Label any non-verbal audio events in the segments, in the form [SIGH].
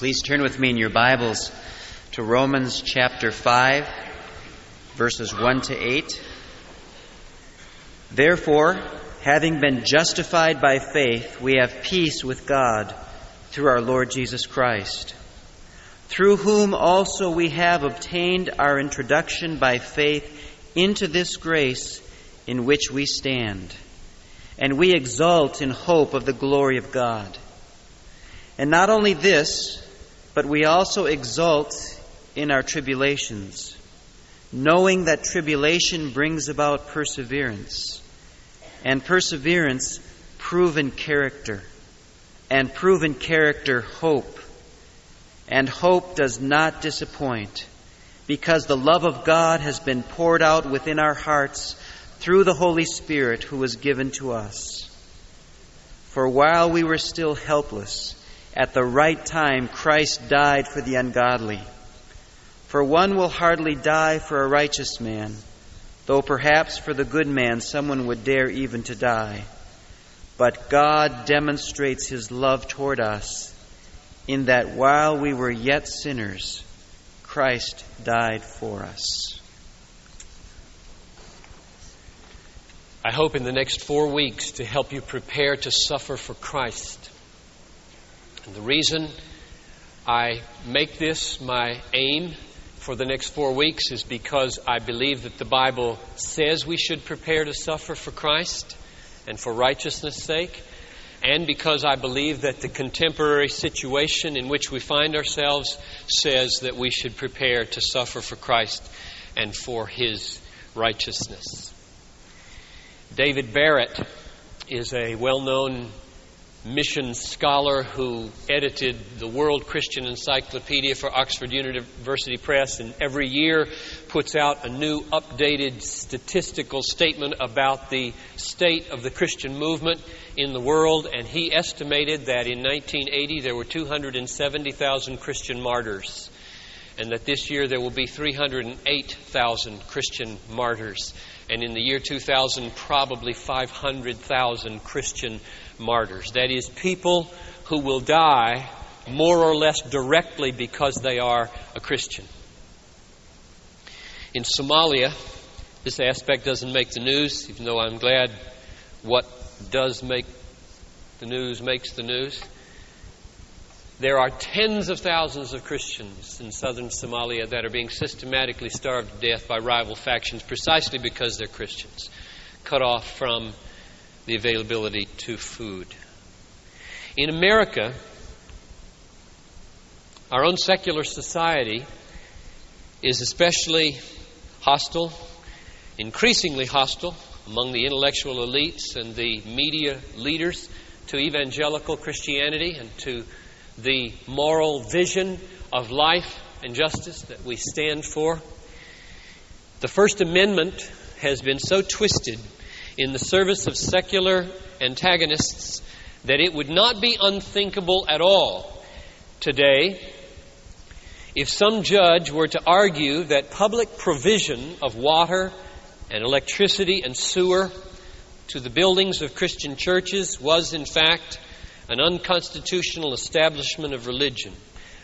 Please turn with me in your Bibles to Romans chapter 5, verses 1 to 8. Therefore, having been justified by faith, we have peace with God through our Lord Jesus Christ, through whom also we have obtained our introduction by faith into this grace in which we stand, and we exult in hope of the glory of God. And not only this, but we also exult in our tribulations, knowing that tribulation brings about perseverance, and perseverance, proven character, and proven character, hope. And hope does not disappoint, because the love of God has been poured out within our hearts through the Holy Spirit who was given to us. For while we were still helpless, at the right time Christ died for the ungodly. For one will hardly die for a righteous man, though perhaps for the good man someone would dare even to die. But God demonstrates his love toward us in that while we were yet sinners, Christ died for us. I hope in the next four weeks to help you prepare to suffer for Christ. And the reason I make this my aim for the next four weeks is because I believe that the Bible says we should prepare to suffer for Christ and for righteousness' sake, and because I believe that the contemporary situation in which we find ourselves says that we should prepare to suffer for Christ and for His righteousness. David Barrett is a well known mission scholar who edited the World Christian Encyclopedia for Oxford University Press and every year puts out a new updated statistical statement about the state of the Christian movement in the world. And he estimated that in 1980 there were 270,000 Christian martyrs. And that this year there will be 308,000 Christian martyrs and in the year 2000, probably 500,000 Christian martyrs. That is, people who will die more or less directly because they are a Christian. In Somalia, this aspect doesn't make the news, even though I'm glad what does make the news makes the news. There are tens of thousands of Christians in southern Somalia that are being systematically starved to death by rival factions precisely because they're Christians, cut off from the availability to food. In America, our own secular society is especially hostile, increasingly hostile among the intellectual elites and the media leaders to evangelical Christianity and to the moral vision of life and justice that we stand for. The First Amendment has been so twisted in the service of secular antagonists that it would not be unthinkable at all today if some judge were to argue that public provision of water and electricity and sewer to the buildings of Christian churches was, in fact, an unconstitutional establishment of religion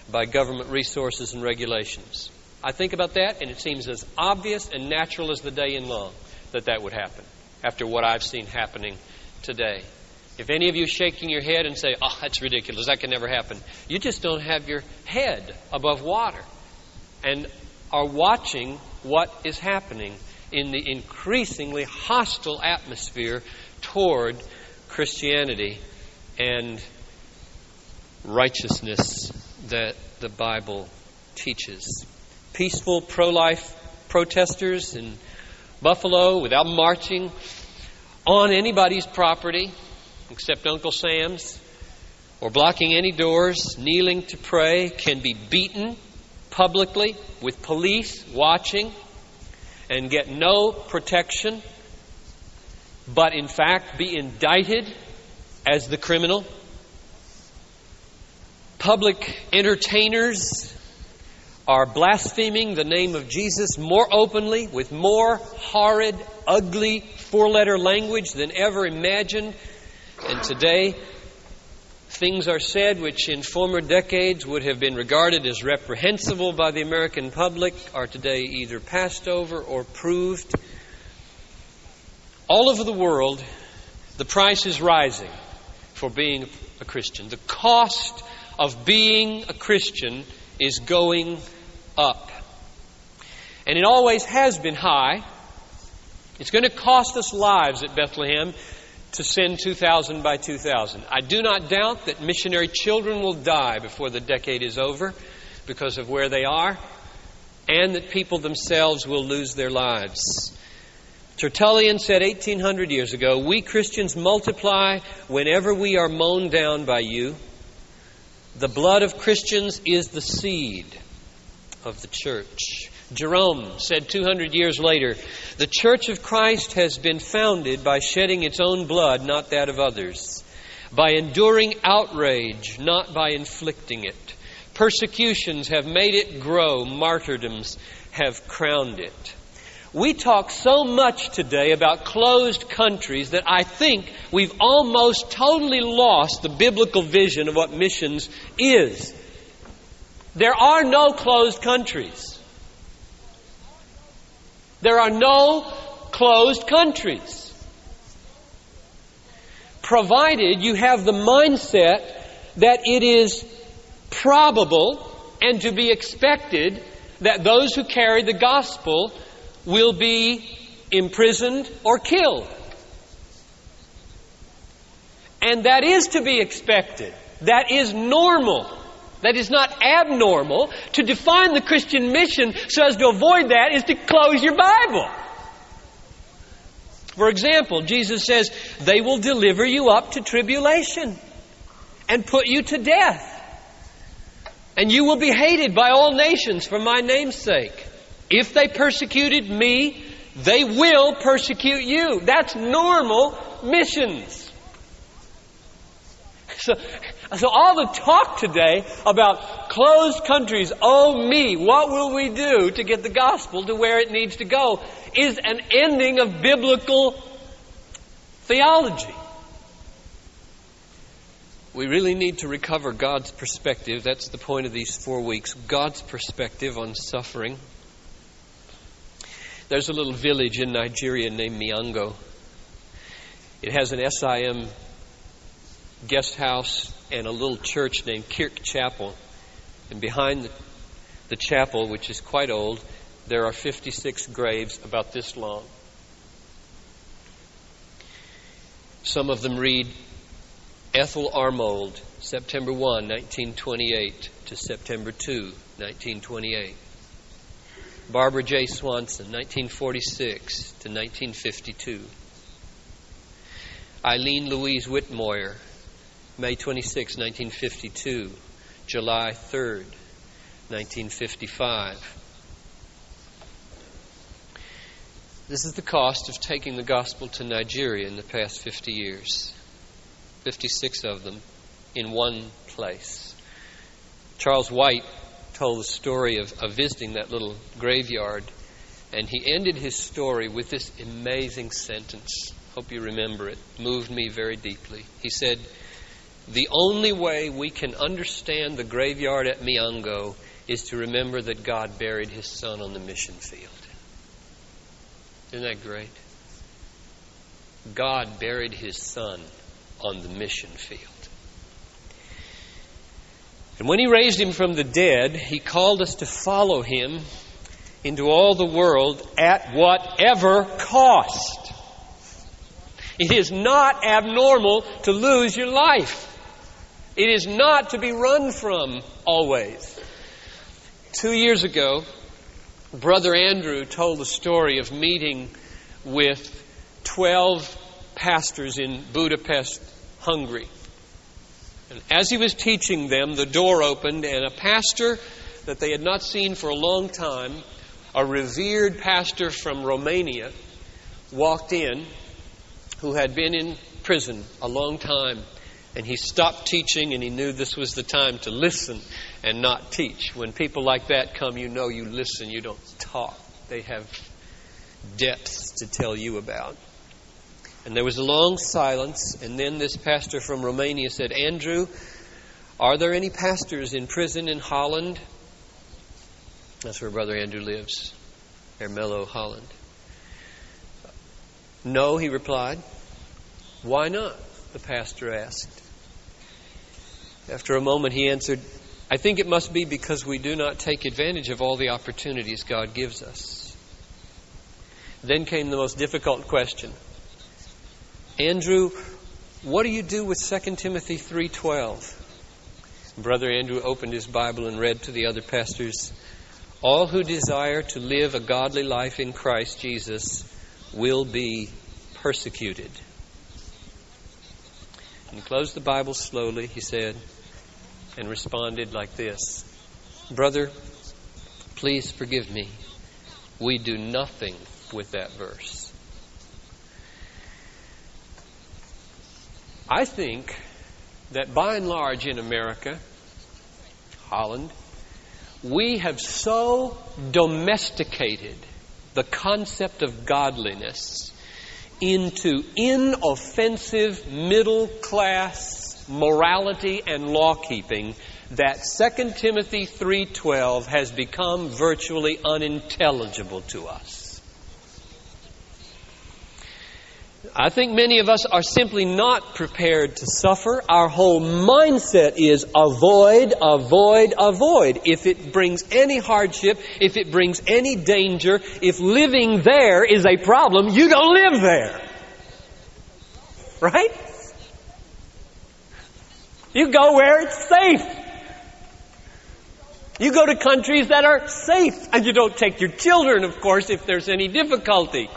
by government resources and regulations. I think about that, and it seems as obvious and natural as the day in long that that would happen after what I've seen happening today. If any of you shaking your head and say, oh, that's ridiculous, that can never happen, you just don't have your head above water and are watching what is happening in the increasingly hostile atmosphere toward Christianity and righteousness that the Bible teaches. Peaceful pro life protesters in Buffalo without marching on anybody's property except Uncle Sam's or blocking any doors, kneeling to pray, can be beaten publicly with police watching and get no protection, but in fact be indicted as the criminal. Public entertainers are blaspheming the name of Jesus more openly, with more horrid, ugly, four letter language than ever imagined. And today, Things are said which in former decades would have been regarded as reprehensible by the American public are today either passed over or proved. All over the world, the price is rising for being a Christian. The cost of being a Christian is going up. And it always has been high. It's going to cost us lives at Bethlehem to send 2,000 by 2,000. I do not doubt that missionary children will die before the decade is over because of where they are, and that people themselves will lose their lives. Tertullian said 1800 years ago, We Christians multiply whenever we are mown down by you. The blood of Christians is the seed of the church. Jerome said 200 years later, The Church of Christ has been founded by shedding its own blood, not that of others, by enduring outrage, not by inflicting it. Persecutions have made it grow, martyrdoms have crowned it. We talk so much today about closed countries that I think we've almost totally lost the biblical vision of what missions is. There are no closed countries. There are no closed countries. Provided you have the mindset that it is probable and to be expected that those who carry the gospel will be imprisoned or killed. And that is to be expected. That is normal. That is not abnormal. To define the Christian mission so as to avoid that is to close your Bible. For example, Jesus says, They will deliver you up to tribulation and put you to death. And you will be hated by all nations for my name's sake. If they persecuted me, they will persecute you. That's normal missions. [LAUGHS] So, so all the talk today about closed countries, oh me, what will we do to get the gospel to where it needs to go, is an ending of biblical theology. We really need to recover God's perspective. That's the point of these four weeks God's perspective on suffering. There's a little village in Nigeria named Miango. It has an SIM guest house and a little church named Kirk Chapel. And behind the, the chapel, which is quite old, there are 56 graves about this long. Some of them read Ethel Armold, September 1, 1928 to September 2, 1928. Barbara J. Swanson, 1946 to 1952. Eileen Louise Whitmoyer, May 26, 1952, July 3, 1955. This is the cost of taking the gospel to Nigeria in the past 50 years. 56 of them in one place. Charles White told the story of, of visiting that little graveyard, and he ended his story with this amazing sentence. Hope you remember it. Moved me very deeply. He said, the only way we can understand the graveyard at Miango is to remember that God buried his son on the mission field. Isn't that great? God buried his son on the mission field. And when he raised him from the dead, he called us to follow him into all the world at whatever cost. It is not abnormal to lose your life. It is not to be run from always. Two years ago, Brother Andrew told the story of meeting with 12 pastors in Budapest, Hungary. And as he was teaching them, the door opened, and a pastor that they had not seen for a long time, a revered pastor from Romania, walked in who had been in prison a long time and he stopped teaching and he knew this was the time to listen and not teach. When people like that come, you know you listen, you don't talk. They have depths to tell you about. And there was a long silence, and then this pastor from Romania said, Andrew, are there any pastors in prison in Holland? That's where Brother Andrew lives, Ermelo, Holland. No, he replied. Why not? The pastor asked. After a moment, he answered, I think it must be because we do not take advantage of all the opportunities God gives us. Then came the most difficult question. Andrew, what do you do with 2 Timothy 3:12? Brother Andrew opened his Bible and read to the other pastors, all who desire to live a godly life in Christ Jesus will be persecuted. And he closed the Bible slowly, he said, and responded like this Brother, please forgive me. We do nothing with that verse. I think that by and large in America, Holland, we have so domesticated the concept of godliness into inoffensive middle class morality and law keeping that 2 Timothy 3:12 has become virtually unintelligible to us. I think many of us are simply not prepared to suffer. Our whole mindset is avoid, avoid, avoid. If it brings any hardship, if it brings any danger, if living there is a problem, you don't live there. Right? You go where it's safe. You go to countries that are safe. And you don't take your children, of course, if there's any difficulty.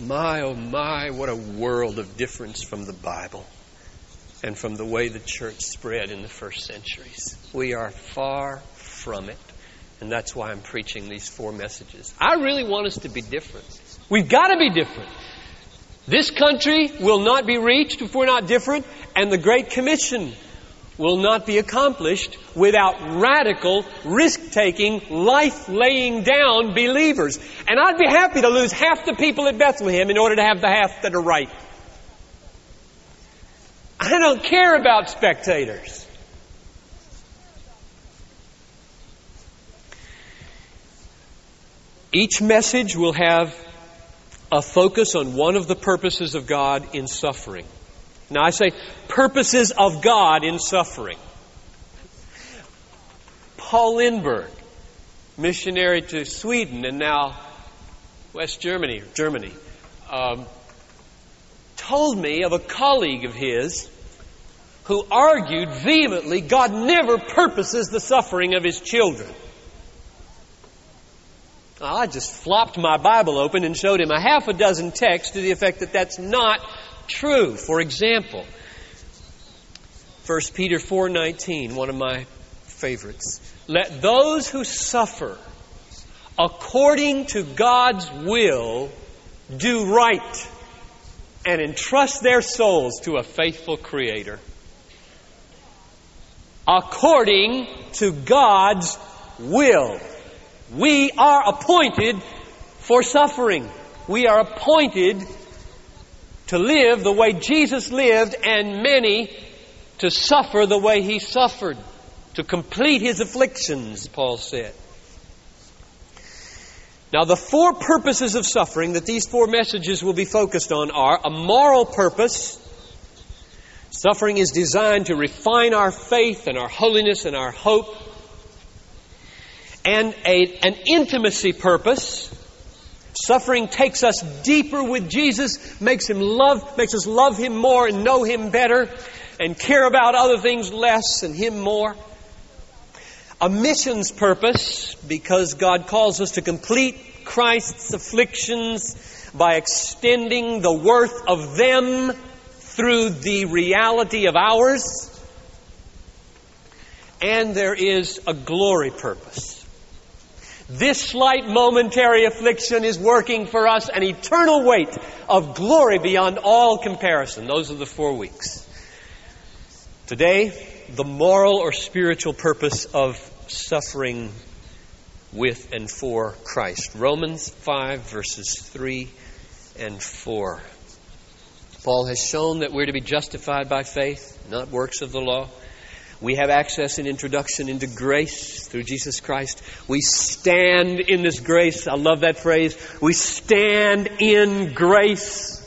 My, oh my, what a world of difference from the Bible and from the way the church spread in the first centuries. We are far from it. And that's why I'm preaching these four messages. I really want us to be different. We've got to be different. This country will not be reached if we're not different, and the Great Commission will not be accomplished without radical, risk taking, life laying down believers. And I'd be happy to lose half the people at Bethlehem in order to have the half that are right. I don't care about spectators. Each message will have a focus on one of the purposes of God in suffering. Now I say purposes of God in suffering. Paul Lindbergh, missionary to Sweden and now West Germany, Germany, um, told me of a colleague of his who argued vehemently God never purposes the suffering of his children. I just flopped my Bible open and showed him a half a dozen texts to the effect that that's not true. For example, 1 Peter 4:19, one of my favorites. Let those who suffer according to God's will do right and entrust their souls to a faithful creator. According to God's will. We are appointed for suffering. We are appointed to live the way Jesus lived, and many to suffer the way he suffered, to complete his afflictions, Paul said. Now, the four purposes of suffering that these four messages will be focused on are a moral purpose. Suffering is designed to refine our faith and our holiness and our hope. And a, an intimacy purpose. Suffering takes us deeper with Jesus, makes him love, makes us love him more and know him better and care about other things less and him more. A missions purpose because God calls us to complete Christ's afflictions by extending the worth of them through the reality of ours. And there is a glory purpose this slight momentary affliction is working for us an eternal weight of glory beyond all comparison. Those are the four weeks. Today, the moral or spiritual purpose of suffering with and for Christ. Romans 5, verses 3 and 4. Paul has shown that we're to be justified by faith, not works of the law. We have access and introduction into grace through Jesus Christ. We stand in this grace. I love that phrase. We stand in grace.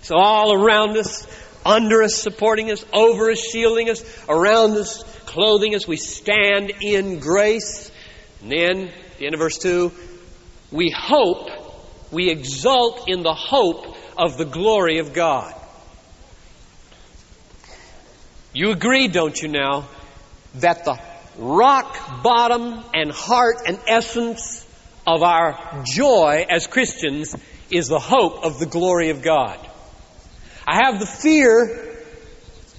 It's all around us, under us, supporting us, over us, shielding us, around us, clothing us. We stand in grace. And then, the end of verse 2, we hope, we exult in the hope of the glory of God. You agree, don't you now, that the rock bottom and heart and essence of our joy as Christians is the hope of the glory of God. I have the fear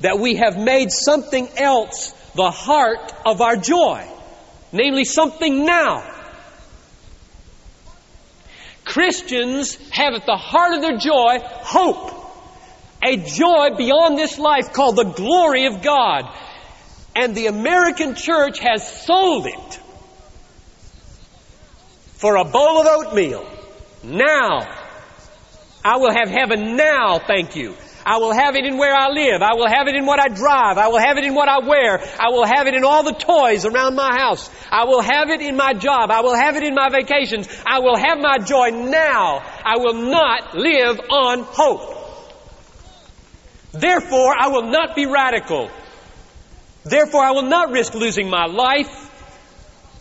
that we have made something else the heart of our joy, namely something now. Christians have at the heart of their joy hope. A joy beyond this life called the glory of God. And the American church has sold it for a bowl of oatmeal. Now. I will have heaven now, thank you. I will have it in where I live. I will have it in what I drive. I will have it in what I wear. I will have it in all the toys around my house. I will have it in my job. I will have it in my vacations. I will have my joy now. I will not live on hope. Therefore, I will not be radical. Therefore, I will not risk losing my life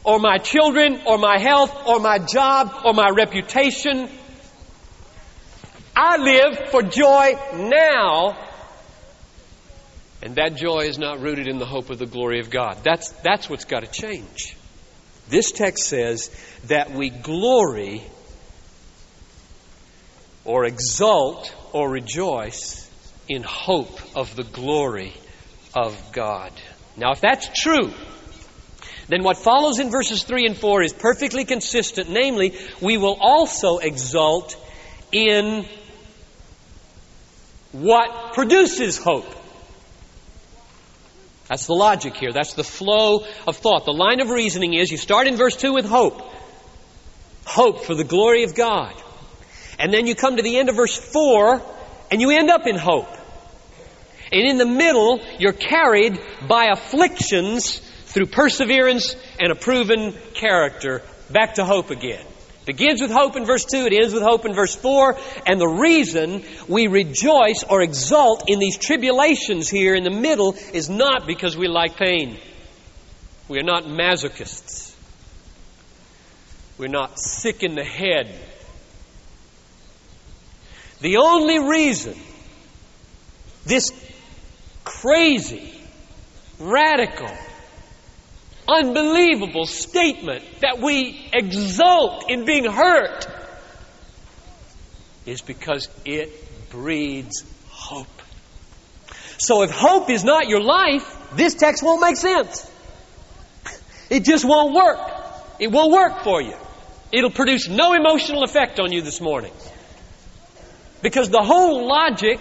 or my children or my health or my job or my reputation I live for joy now. And that joy is not rooted in the hope of the glory of God. That's, that's what's got to change. This text says that we glory or exult or rejoice in hope of the glory of God. Now, if that's true, then what follows in verses 3 and 4 is perfectly consistent. Namely, we will also exult in what produces hope. That's the logic here. That's the flow of thought. The line of reasoning is you start in verse 2 with hope. Hope for the glory of God. And then you come to the end of verse 4 and you end up in hope. And in the middle, you're carried by afflictions through perseverance and a proven character back to hope again. Begins with hope in verse 2, it ends with hope in verse 4, and the reason we rejoice or exult in these tribulations here in the middle is not because we like pain. We are not masochists. We're not sick in the head. The only reason this crazy, radical, unbelievable statement that we exult in being hurt is because it breeds hope. So if hope is not your life, this text won't make sense. It just won't work. It won't work for you. It'll produce no emotional effect on you this morning. Because the whole logic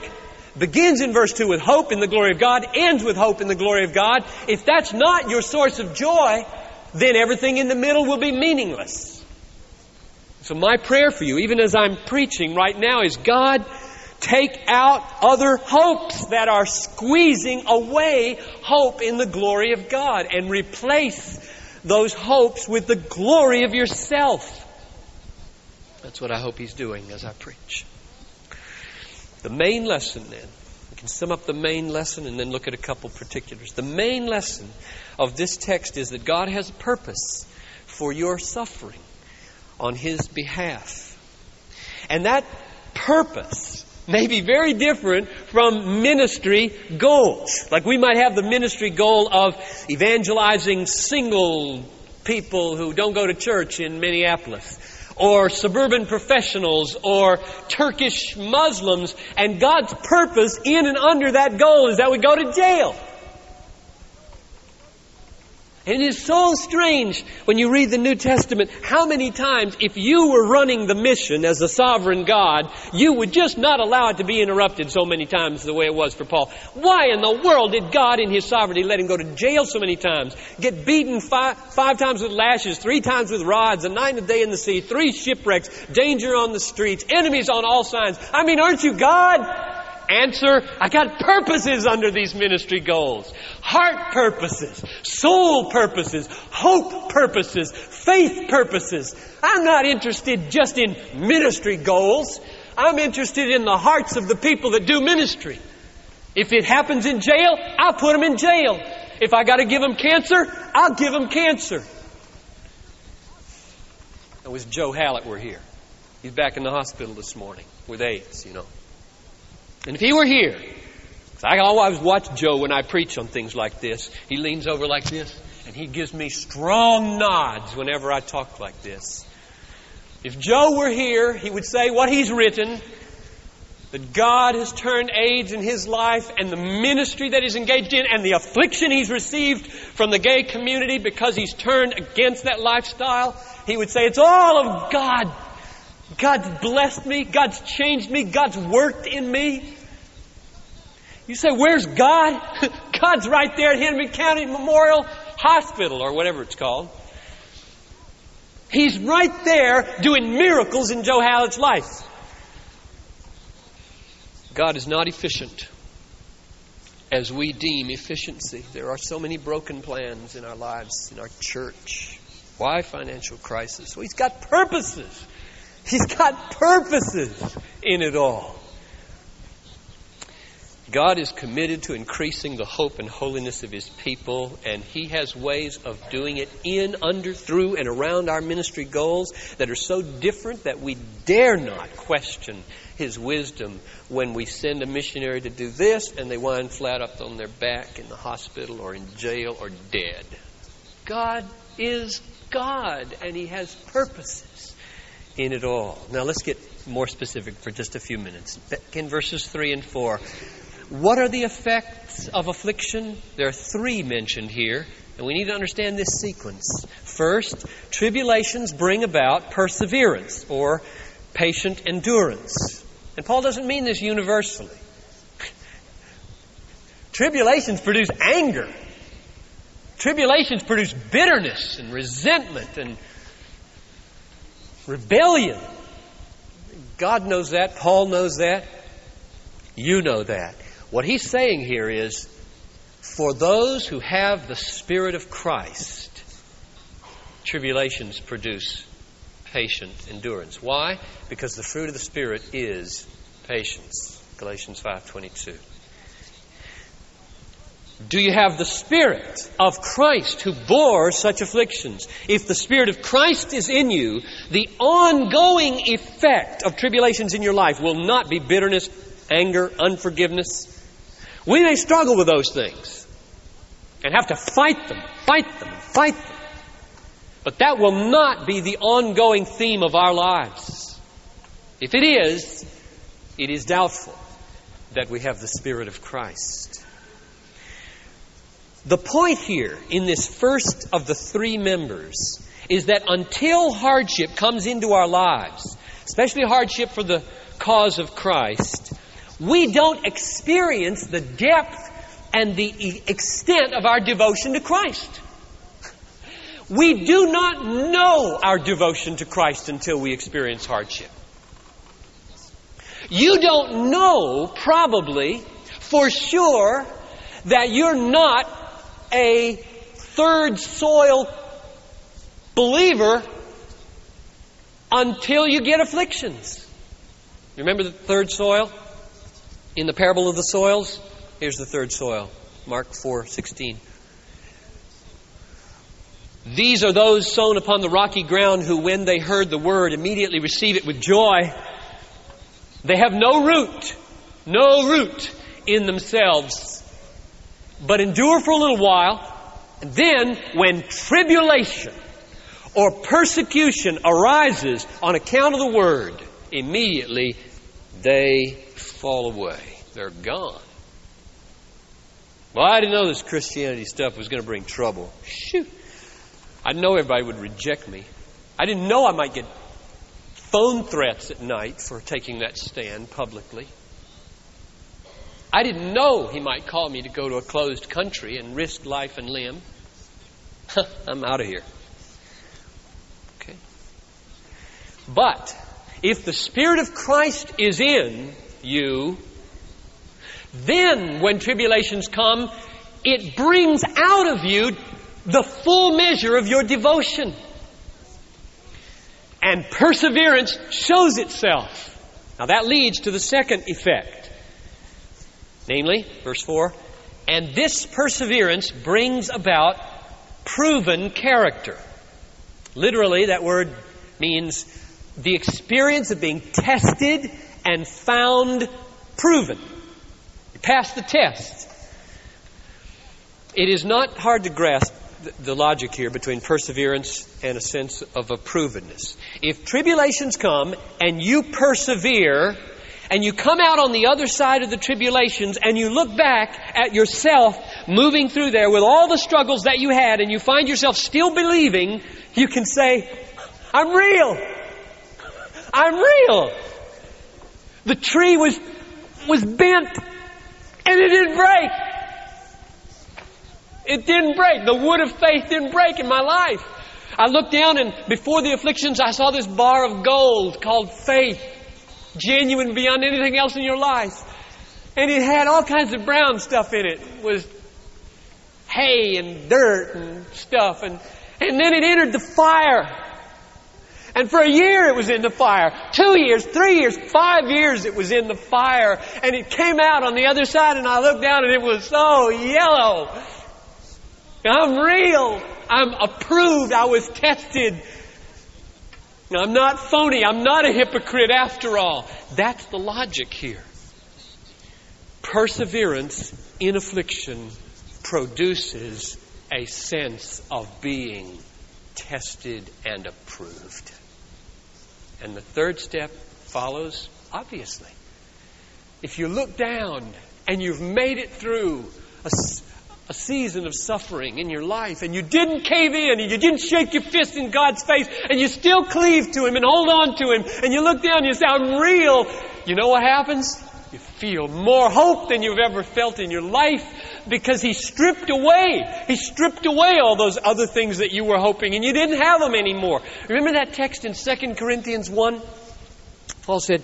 begins in verse 2 with hope in the glory of God, ends with hope in the glory of God. If that's not your source of joy, then everything in the middle will be meaningless. So my prayer for you, even as I'm preaching right now, is God, take out other hopes that are squeezing away hope in the glory of God and replace those hopes with the glory of yourself. That's what I hope He's doing as I preach. The main lesson then, we can sum up the main lesson and then look at a couple particulars. The main lesson of this text is that God has a purpose for your suffering on His behalf. And that purpose may be very different from ministry goals. Like we might have the ministry goal of evangelizing single people who don't go to church in Minneapolis or suburban professionals or Turkish Muslims. And God's purpose in and under that goal is that we go to jail. And it is so strange when you read the New Testament how many times, if you were running the mission as a sovereign God, you would just not allow it to be interrupted so many times the way it was for Paul. Why in the world did God, in His sovereignty, let him go to jail so many times, get beaten five, five times with lashes, three times with rods, a night and a day in the sea, three shipwrecks, danger on the streets, enemies on all sides? I mean, aren't you God? Answer, I got purposes under these ministry goals. Heart purposes, soul purposes, hope purposes, faith purposes. I'm not interested just in ministry goals. I'm interested in the hearts of the people that do ministry. If it happens in jail, I'll put them in jail. If I got to give them cancer, I'll give them cancer. It was Joe Hallett were here. He's back in the hospital this morning with AIDS, you know. And if he were here, I always watch Joe when I preach on things like this. He leans over like this, and he gives me strong nods whenever I talk like this. If Joe were here, he would say what he's written that God has turned AIDS in his life and the ministry that he's engaged in and the affliction he's received from the gay community because he's turned against that lifestyle. He would say, It's all of God. God's blessed me. God's changed me. God's worked in me. You say, where's God? [LAUGHS] God's right there at Hennepin County Memorial Hospital or whatever it's called. He's right there doing miracles in Joe Hallett's life. God is not efficient as we deem efficiency. There are so many broken plans in our lives, in our church. Why financial crisis? Well, He's got purposes. He's got purposes in it all. God is committed to increasing the hope and holiness of His people, and He has ways of doing it in, under, through, and around our ministry goals that are so different that we dare not question His wisdom when we send a missionary to do this and they wind flat up on their back in the hospital or in jail or dead. God is God, and He has purposes in it all. Now let's get more specific for just a few minutes. In verses 3 and 4, what are the effects of affliction? There are three mentioned here, and we need to understand this sequence. First, tribulations bring about perseverance or patient endurance. And Paul doesn't mean this universally. Tribulations produce anger. Tribulations produce bitterness and resentment and rebellion. God knows that. Paul knows that. You know that. What he's saying here is for those who have the Spirit of Christ, tribulations produce patient endurance. Why? Because the fruit of the Spirit is patience. Galatians 5:22. Do you have the Spirit of Christ who bore such afflictions? If the Spirit of Christ is in you, the ongoing effect of tribulations in your life will not be bitterness, anger, unforgiveness, we may struggle with those things and have to fight them, fight them, fight them. But that will not be the ongoing theme of our lives. If it is, it is doubtful that we have the Spirit of Christ. The point here in this first of the three members is that until hardship comes into our lives, especially hardship for the cause of Christ, we don't experience the depth and the extent of our devotion to Christ. We do not know our devotion to Christ until we experience hardship. You don't know, probably, for sure, that you're not a third soil believer until you get afflictions. You remember the third soil? In the parable of the soils, here's the third soil, Mark 4:16. These are those sown upon the rocky ground who when they heard the word immediately receive it with joy. They have no root, no root in themselves, but endure for a little while, and then when tribulation or persecution arises on account of the word, immediately they fall away. They're gone. Well, I didn't know this Christianity stuff was going to bring trouble. Shoot. I know everybody would reject me. I didn't know I might get phone threats at night for taking that stand publicly. I didn't know he might call me to go to a closed country and risk life and limb. I'm out of here. Okay. But if the Spirit of Christ is in you, then when tribulations come, it brings out of you the full measure of your devotion. And perseverance shows itself. Now that leads to the second effect. Namely, verse 4, and this perseverance brings about proven character. Literally, that word means the experience of being tested and found proven. You pass the test. It is not hard to grasp the logic here between perseverance and a sense of provenness. If tribulations come and you persevere, and you come out on the other side of the tribulations and you look back at yourself moving through there with all the struggles that you had and you find yourself still believing, you can say, I'm real. I'm real. The tree was, was bent and it didn't break. It didn't break. The wood of faith didn't break in my life. I looked down and before the afflictions I saw this bar of gold called faith genuine beyond anything else in your life. And it had all kinds of brown stuff in it. It was hay and dirt and stuff. And, and then it entered the fire. And for a year it was in the fire. Two years, three years, five years it was in the fire. And it came out on the other side and I looked down and it was so yellow. I'm real. I'm approved. I was tested. I'm not phony. I'm not a hypocrite after all. That's the logic here. Perseverance in affliction produces a sense of being tested and approved. And the third step follows obviously. If you look down and you've made it through a, a season of suffering in your life and you didn't cave in and you didn't shake your fist in God's face and you still cleave to Him and hold on to Him and you look down and you say, I'm real, you know what happens? You feel more hope than you've ever felt in your life because He stripped away. He stripped away all those other things that you were hoping and you didn't have them anymore. Remember that text in 2 Corinthians 1? Paul said,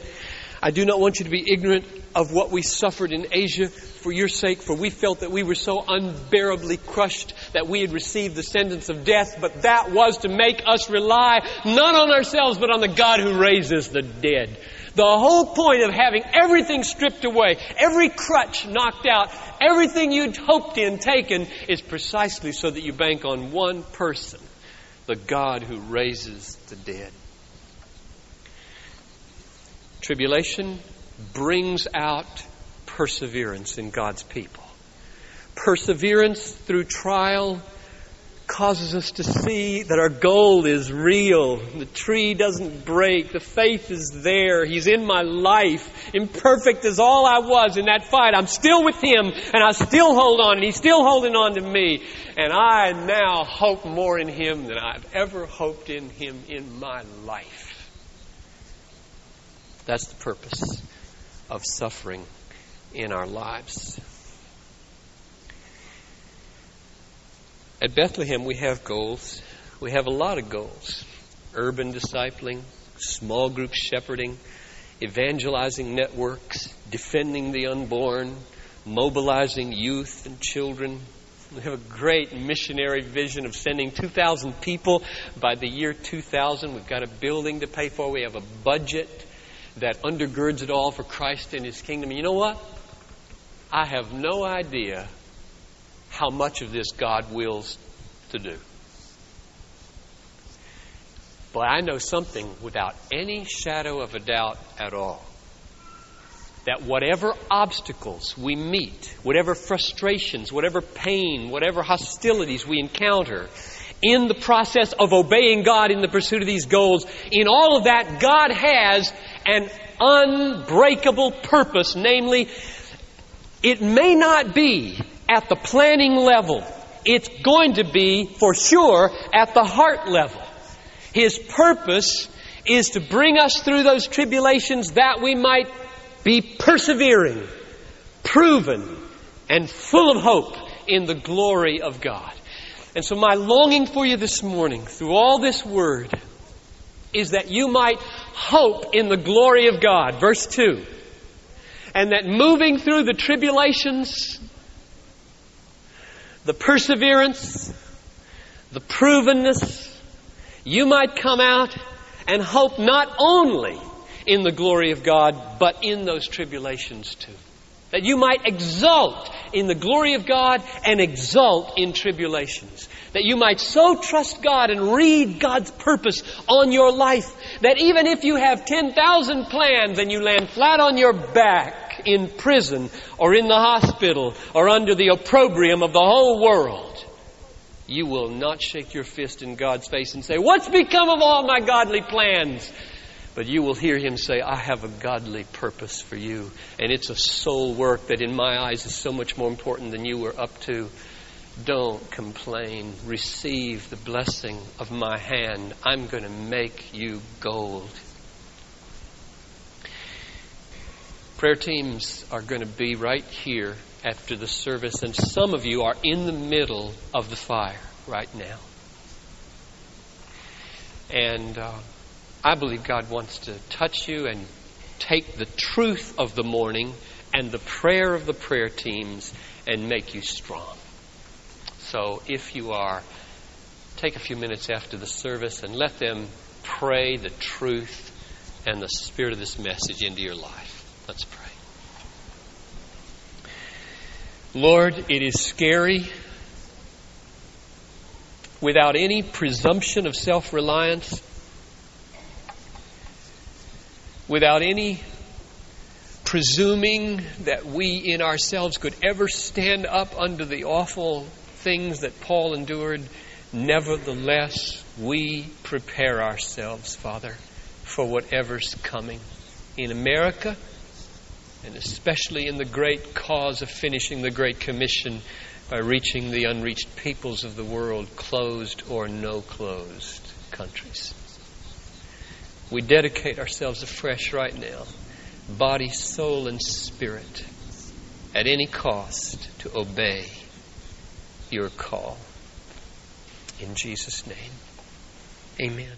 I do not want you to be ignorant of what we suffered in Asia for your sake, for we felt that we were so unbearably crushed that we had received the sentence of death, but that was to make us rely not on ourselves, but on the God who raises the dead. The whole point of having everything stripped away, every crutch knocked out, everything you'd hoped in taken, is precisely so that you bank on one person, the God who raises the dead. Tribulation brings out perseverance in God's people. Perseverance through trial causes us to see that our goal is real. The tree doesn't break. The faith is there. He's in my life. Imperfect as all I was in that fight. I'm still with Him and I still hold on and He's still holding on to me. And I now hope more in Him than I've ever hoped in Him in my life. That's the purpose of suffering in our lives. At Bethlehem, we have goals. We have a lot of goals urban discipling, small group shepherding, evangelizing networks, defending the unborn, mobilizing youth and children. We have a great missionary vision of sending 2,000 people by the year 2000. We've got a building to pay for. We have a budget that undergirds it all for Christ and His kingdom. You know what? I have no idea how much of this God wills to do. But I know something without any shadow of a doubt at all. That whatever obstacles we meet, whatever frustrations, whatever pain, whatever hostilities we encounter, in the process of obeying God in the pursuit of these goals, in all of that, God has an unbreakable purpose, namely, it may not be at the planning level. It's going to be, for sure, at the heart level. His purpose is to bring us through those tribulations that we might be persevering, proven, and full of hope in the glory of God. And so, my longing for you this morning, through all this word, is that you might hope in the glory of God. Verse 2. And that moving through the tribulations, the perseverance, the provenness, you might come out and hope not only in the glory of God, but in those tribulations too. That you might exult in the glory of God and exult in tribulations. That you might so trust God and read God's purpose on your life that even if you have 10,000 plans and you land flat on your in prison or in the hospital or under the opprobrium of the whole world, you will not shake your fist in God's face and say, What's become of all my godly plans? But you will hear him say, I have a godly purpose for you. And it's a soul work that, in my eyes, is so much more important than you were up to. Don't complain. Receive the blessing of my hand. I'm going to make you gold. Prayer teams are going to be right here after the service, and some of you are in the middle of the fire right now. And uh, I believe God wants to touch you and take the truth of the morning and the prayer of the prayer teams and make you strong. So if you are, take a few minutes after the service and let them pray the truth and the spirit of this message into your life. Let's pray. Lord, it is scary without any presumption of self reliance, without any presuming that we in ourselves could ever stand up under the awful things that Paul endured. Nevertheless, we prepare ourselves, Father, for whatever's coming in America and especially in the great cause of finishing the Great Commission by reaching the unreached peoples of the world, closed or no closed countries. We dedicate ourselves afresh right now, body, soul, and spirit, at any cost to obey your call. In Jesus' name, amen.